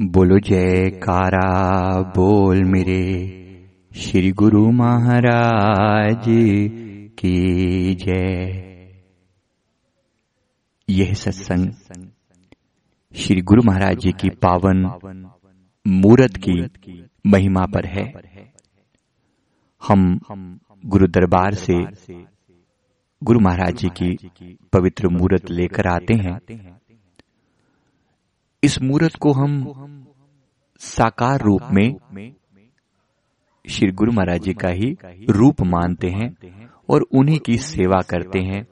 बोलो जयकारा, बोल मेरे। श्री गुरु महाराज की जय। यह सत्संग श्री गुरु महाराज जी की पावन मूरत की महिमा पर है। हम गुरु दरबार से गुरु महाराज जी की पवित्र मूरत लेकर आते हैं। इस मूर्त को हम साकार रूप में श्री गुरु महाराज जी का ही रूप मानते हैं और उन्हीं की सेवा करते हैं।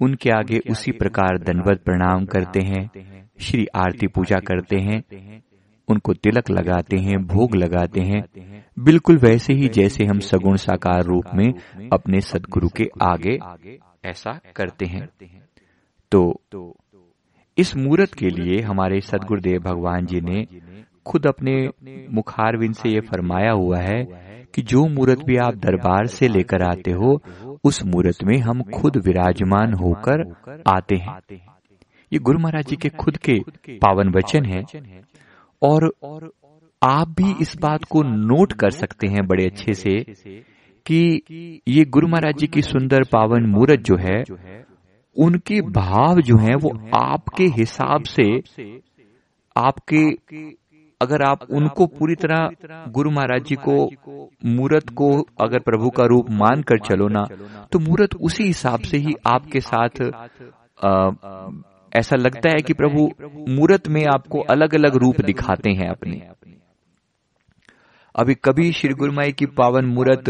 उनके आगे उसी प्रकार दंडवत प्रणाम करते हैं, श्री आरती पूजा करते हैं, उनको तिलक लगाते हैं, भोग लगाते हैं, बिल्कुल वैसे ही जैसे हम सगुण साकार रूप में अपने सदगुरु के आगे ऐसा करते हैं। तो इस मूर्त के लिए हमारे सदगुरुदेव भगवान जी ने खुद अपने मुखारविंद से ये फरमाया हुआ है कि जो मूर्त भी आप दरबार से लेकर आते हो, उस मूर्त में हम खुद विराजमान होकर आते हैं। ये गुरु महाराज जी के खुद के पावन वचन हैं और आप भी इस बात को नोट कर सकते हैं बड़े अच्छे से कि ये गुरु महाराज जी की सुंदर पावन मूर्त जो है उनके भाव जो हैं वो आपके हिसाब से आपके अगर आप उनको पूरी तरह गुरु महाराज जी को मूर्त को अगर प्रभु का रूप मान कर चलो ना तो मूर्त उसी हिसाब से ही आपके साथ आ, ऐसा लगता है कि प्रभु मूर्त में आपको अलग अलग रूप दिखाते हैं अपने। अभी कभी श्री गुरु माई की पावन मूर्त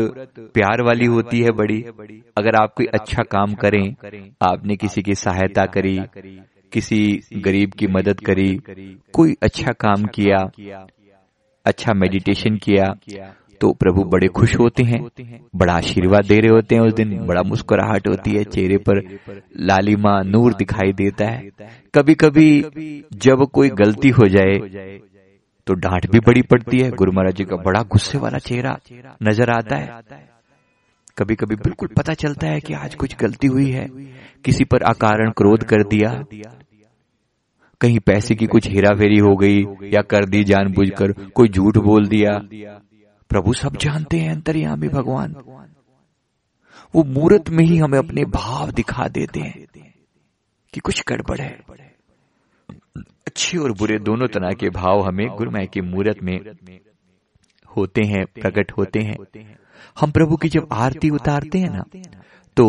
प्यार वाली होती है बड़ी। अगर आप कोई अच्छा काम करें आपने किसी की सहायता करी किसी गरीब की मदद करी कोई अच्छा काम किया अच्छा मेडिटेशन किया तो प्रभु बड़े खुश होते हैं बड़ा आशीर्वाद दे रहे होते हैं उस दिन बड़ा मुस्कुराहट होती है चेहरे पर लालिमा नूर दिखाई देता है। कभी कभी जब कोई गलती हो जाए तो डांट भी बड़ी पड़ती है। गुरु महाराज जी का बड़ा गुस्से वाला चेहरा नज़र आता है। कभी कभी बिल्कुल पता चलता है कि आज कुछ गलती हुई है। किसी पर अकारण क्रोध कर दिया। कहीं पैसे की कुछ हेरा फेरी हो गई या कर दी जानबूझकर कोई झूठ बोल दिया। प्रभु सब जानते हैं अंतर्यामी भगवान। वो मूर्त में ही हमें अपने भाव दिखा देते हैं कि कुछ गड़बड़ है। अच्छे और बुरे दोनों तरह के भाव हमें गुरुमय की मूर्त में होते हैं, प्रकट होते हैं। हम प्रभु की जब आरती उतारते हैं ना तो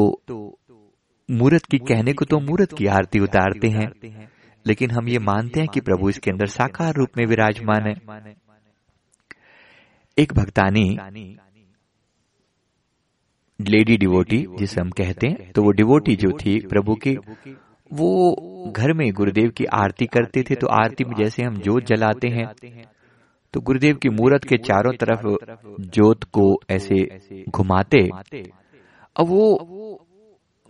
मूर्त की कहने को तो मूर्त की आरती उतारते हैं, लेकिन हम ये मानते हैं कि प्रभु इसके अंदर साकार रूप में विराजमान है। एक भक्तानी, लेडी डिवोटी, जिसे हम कहते हैं तो वो डिवोटी जो थी प्रभु की वो घर में गुरुदेव की आरती करते थे तो आरती में जैसे हम जोत जलाते हैं तो गुरुदेव की मूर्त के चारों तरफ़ जोत को ऐसे घुमाते। अब वो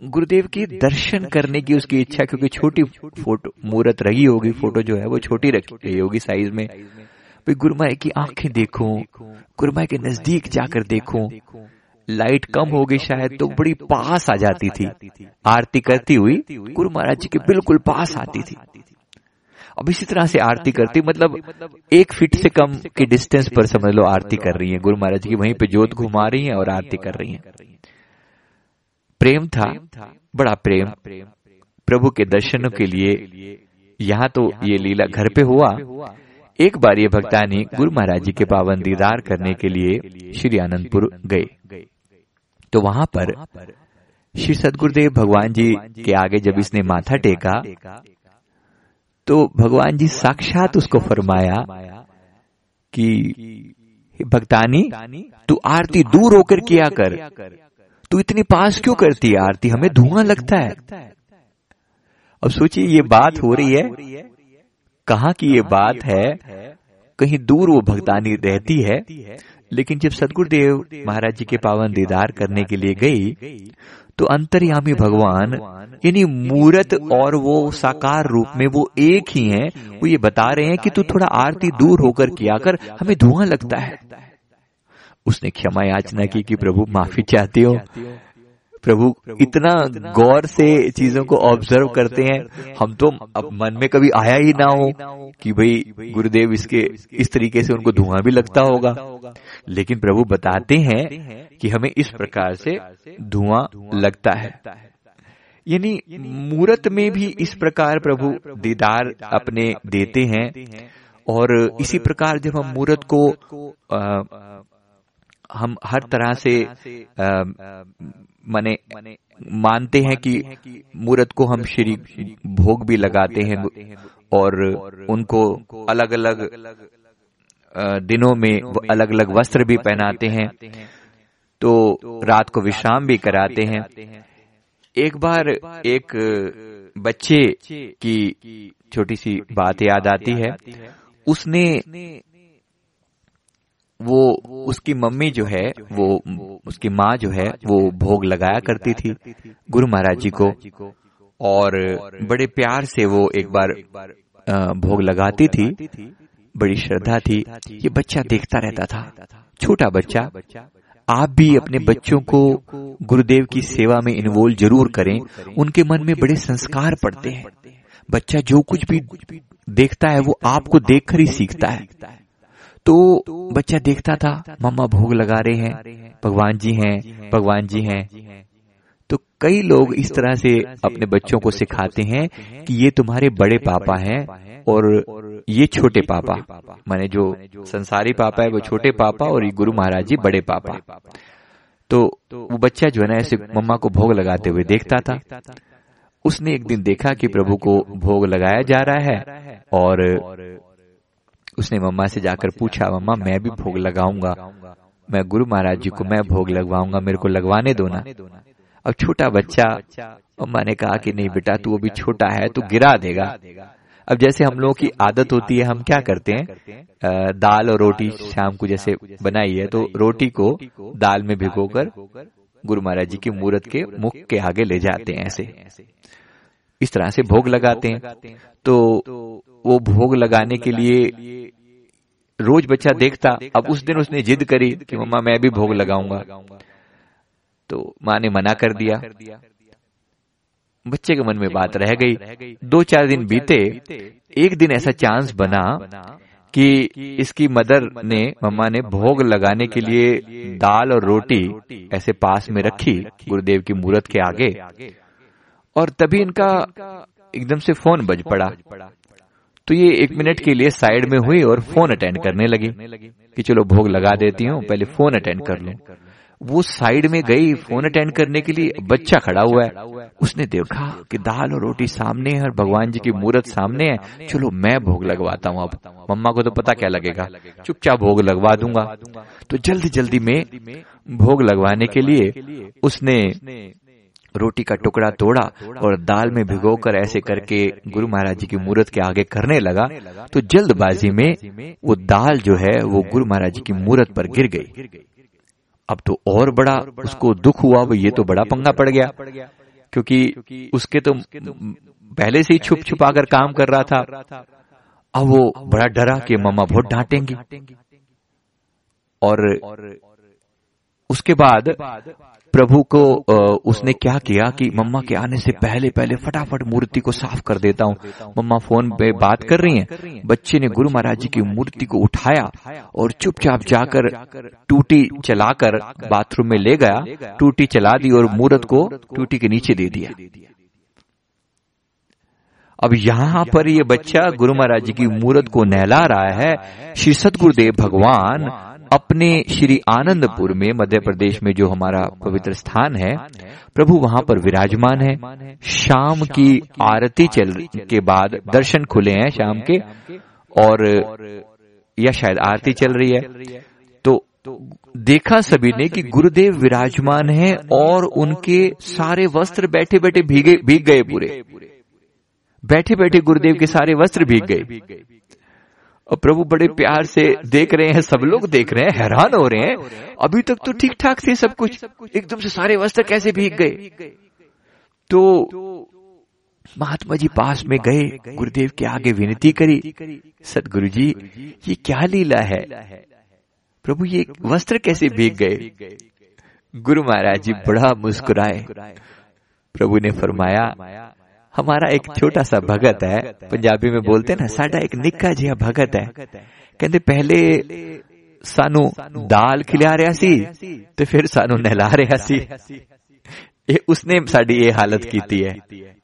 गुरुदेव की दर्शन करने की उसकी इच्छा, क्योंकि छोटी फ़ोटो, मूर्त रही होगी, फ़ोटो जो है वो छोटी रखी गई होगी साइज़ में। भाई गुरुमाए की आँखें देखो गुरुमाए के नज़दीक जाकर देखो लाइट कम हो गई शायद तो बड़ी पास आ जाती थी। आरती करती हुई गुरु महाराज जी के बिल्कुल पास आती थी। अब इसी तरह से आरती करती मतलब एक फीट से कम के डिस्टेंस पर समझ लो आरती कर रही है गुरु महाराज की वहीं पे जोत घुमा रही है और आरती कर रही है। प्रेम था बड़ा प्रेम। प्रभु के दर्शनों के लिए यहाँ तो ये लीला घर पे हुआ। एक बार ये भक्तानी गुरु महाराज जी के पावन दीदार करने के लिए श्री आनंदपुर गए। तो वहाँ पर श्री सदगुरुदेव भगवान जी के आगे जब इसने माथा टेका तो भगवान जी साक्षात उसको फरमाया कि भक्तानी, तू आरती दूर होकर किया कर। तू इतनी पास क्यों करती है आरती? हमें धुआँ लगता है। अब सोचिए, ये बात हो रही है। कहा की ये बात है? कहीं दूर वो भक्तानी रहती है। लेकिन जब सदगुरुदेव महाराज जी के पावन दीदार करने के लिए गई तो अंतर्यामी भगवान, यानी मूरत और वो साकार रूप में वो एक ही हैं, वो ये बता रहे हैं कि तू थोड़ा आरती दूर होकर किया कर, हमें धुआँ लगता है। उसने क्षमा याचना की कि प्रभु माफ़ी चाहती हो। प्रभु इतना गौर से चीज़ों को ऑब्ज़र्व करते हैं। हम तो अब मन में कभी आया ही ना हो कि भाई गुरुदेव इसके इस तरीके से उनको धुआँ भी लगता होगा। लेकिन प्रभु बताते हैं कि हमें इस प्रकार से धुआँ लगता है। यानी मूर्त में भी इस प्रकार प्रभु दीदार अपने देते हैं और इसी प्रकार जब हम मूर्त को हम हर तरह से माने मानते हैं कि मूर्त को हम श्री भोग भी लगाते हैं और उनको अलग अलग दिनों में अलग अलग वस्त्र भी पहनाते हैं। तो रात को विश्राम भी कराते हैं। एक बार एक बच्चे की छोटी सी बात याद आती है। उसने वो उसकी मम्मी जो है, वो उसकी माँ जो है, वो भोग लगाया करती थी गुरु महाराज जी को। और बड़े प्यार से वो एक बार भोग लगाती थी। बड़ी श्रद्धा थी। ये बच्चा देखता रहता था। छोटा बच्चा। आप भी अपने बच्चों को गुरुदेव की सेवा में इन्वॉल्व ज़रूर करें। उनके मन में बड़े संस्कार पड़ते हैं। बच्चा जो कुछ भी देखता है, वो आपको देखकर ही सीखता है। तो बच्चा देखता था मम्मा भोग लगा रहे हैं, भगवान जी हैं, भगवान जी हैं। तो कई लोग इस तरह से अपने बच्चों को सिखाते हैं कि ये तुम्हारे बड़े पापा हैं और ये छोटे पापा। माने जो संसारी पापा है, वो छोटे पापा और ये गुरु महाराज जी बड़े पापा। तो वो बच्चा जो है ना, ऐसे मम्मा को भोग लगाते हुए देखता था। उसने एक दिन देखा कि प्रभु को भोग लगाया जा रहा है और उसने मम्मा से जाकर पूछा, मम्मा, मैं भी भोग लगाऊँगा। मैं गुरु महाराज जी को मैं भोग लगवाऊँगा, मेरे को लगवाने दो ना। अब छोटा बच्चा, मम्मा ने कहा कि, नहीं बेटा, तू अभी छोटा है, तू गिरा देगा। अब जैसे हम लोगों की आदत होती है, हम क्या करते हैं? दाल और रोटी शाम को जैसे बनाई है तो रोटी को दाल में भिगोकर गुरु महाराज जी की मूर्त के मुख के आगे ले जाते हैं ऐसे। इस तरह से भोग लगाते हैं। तो वो भोग लगाने के लिए रोज बच्चा देखता अब उस दिन उसने जिद करी कि मम्मा मैं भी भोग लगाऊँगा। तो माँ ने मना कर दिया। बच्चे के मन में बात रह गई। दो चार दिन बीते एक दिन ऐसा चांस बना कि इसकी मदर ने मम्मा ने भोग लगाने के लिए दाल और रोटी ऐसे पास में रखी गुरुदेव की मूर्त के आगे। और तभी इनका एकदम से फ़ोन बज पड़ा। तो ये एक मिनट के लिए साइड में हुई और फ़ोन अटेंड करने लगी कि चलो भोग लगा देती हूँ, पहले फ़ोन अटेंड कर लूँ। वो साइड में गई, फ़ोन अटेंड करने के लिए बच्चा खड़ा हुआ है। उसने देखा कि दाल और रोटी सामने है और भगवान जी की मूर्त सामने है। चलो मैं भोग लगवाता हूँ अब। मम्मा को तो पता क्या लगेगा। चुपचाप भोग लगवा दूँगा। तो जल्दी जल्दी में भोग लगवाने के लिए उसने रोटी का टुकड़ा तोड़ा और दाल में भिगोकर ऐसे करके गुरु महाराज जी की मूर्त के आगे करने लगा तो जल्दबाजी में वो दाल जो है, वो गुरु महाराज जी की मूर्त पर गिर गई। अब तो और बड़ा उसको दुख हुआ, वो ये तो बड़ा पंगा पड़ गया, क्योंकि उसके तो पहले से ही छुप छुपा कर काम कर रहा था। अब वो बड़ा डरा कि मम्मा बहुत डांटेंगी। और उसके बाद प्रभु को उसने क्या किया कि मम्मा के आने से पहले पहले फटाफट मूर्ति को साफ़ कर देता हूँ। मम्मा फ़ोन पे बात कर रही हैं। बच्चे ने गुरु महाराज जी की मूर्ति को उठाया और चुपचाप जाकर टूटी चलाकर बाथरूम में ले गया। टूटी चला दी और मूर्त को टूटी के नीचे दे दिया। अब यहाँ पर ये बच्चा गुरु महाराज जी की मूर्त को नहला रहा है। श्री सतगुरुदेव भगवान अपने श्री आनंदपुर में, मध्य प्रदेश में जो हमारा पवित्र स्थान है, प्रभु वहाँ पर विराजमान है। शाम की आरती चल, के बाद दर्शन खुले हैं शाम के, और या शायद आरती चल रही है। तो देखा सभी ने कि गुरुदेव विराजमान है और उनके सारे वस्त्र बैठे बैठे भीगे गए पूरे। बैठे बैठे गुरुदेव के सारे वस्त्र भीग गए। और प्रभु बड़े प्यार से देख रहे हैं सब लोग देख रहे हैं हैरान हो रहे हैं। अभी तक तो ठीक ठाक थे सब कुछ एकदम से सारे वस्त्र कैसे भीग गए। तो महात्मा जी पास में गए गुरुदेव के आगे विनती करी सदगुरु जी ये क्या लीला है? प्रभु ये वस्त्र कैसे भीग गए? गुरु महाराज जी बड़ा मुस्कुराए। प्रभु ने फरमाया हमारा एक छोटा सा भगत है पंजाबी में बोलते ना साडा एक निक्का जिहा भगत है। कहते पहले सानू दाल खिला रहा सी ते फिर सानू नहला रहा सी। ये उसने साड़ी ये हालत की थी है।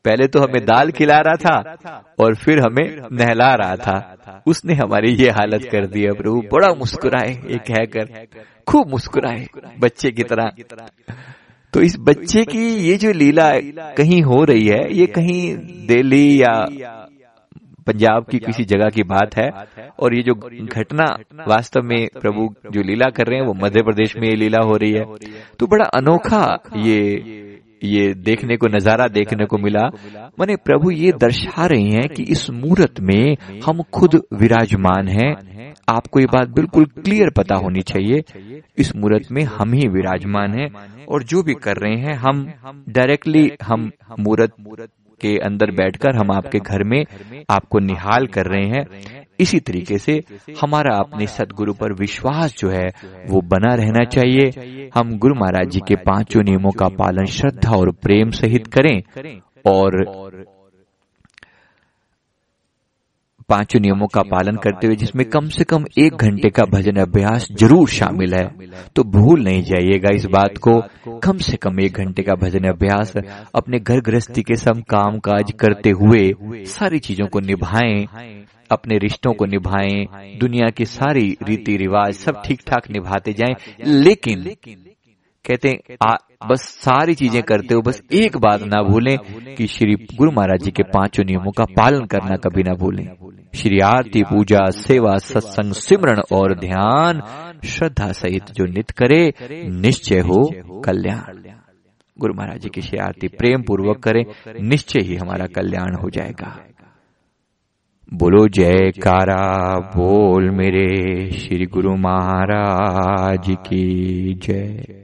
पहले तो हमें दाल खिला रहा था और फिर हमें नहला रहा था। उसने हमारी ये हालत कर दी है प्रभु बड़ा मुस्कुराए ये कहकर। खूब मुस्कुराए बच्चे की तरह। तो इस बच्चे की ये जो लीला कहीं हो रही है, ये कहीं दिल्ली या पंजाब की किसी जगह की बात है, और ये जो घटना वास्तव में प्रभु जो लीला कर रहे हैं, वो मध्य प्रदेश में ये लीला हो रही है। तो बड़ा अनोखा ये ये देखने को, नज़ारा देखने को मिला। मैंने प्रभु ये दर्शा रहे हैं कि इस मूर्त में हम खुद विराजमान हैं। आपको ये बात बिल्कुल क्लियर पता होनी चाहिए। इस मूर्त में हम ही विराजमान हैं और जो भी कर रहे हैं, हम डायरेक्टली हम मूर्त के अंदर बैठकर हम आपके घर में आपको निहाल कर रहे हैं। इसी तरीके से हमारा अपने सदगुरु पर विश्वास जो है, वो बना रहना चाहिए। हम गुरु महाराज जी के पाँचों नियमों का पालन श्रद्धा और प्रेम सहित करें और पाँचों नियमों का पालन करते हुए, जिसमें कम से कम एक घंटे का भजन अभ्यास ज़रूर शामिल है। तो भूल नहीं जाइएगा इस बात को। कम से कम एक घंटे का भजन अभ्यास, अपने घर गृहस्थी के सब काम काज करते हुए सारी चीज़ों को निभाएँ। अपने रिश्तों को निभाएँ दुनिया की सारी रीति रिवाज सब ठीक ठाक निभाते जाएँ। लेकिन कहते हैं बस सारी चीज़ें करते हो बस एक बात ना भूलें कि श्री गुरु महाराज जी के पाँचों नियमों का पालन करना कभी ना भूलें। श्री आरती पूजा सेवा सत्संग सिमरण और ध्यान श्रद्धा सहित जो नित करे निश्चय हो कल्याण। गुरु महाराज जी की श्री आरती प्रेम पूर्वक करें निश्चय ही हमारा कल्याण हो जाएगा। बोलो जय कारा बोल मेरे श्री गुरु महाराज की जय।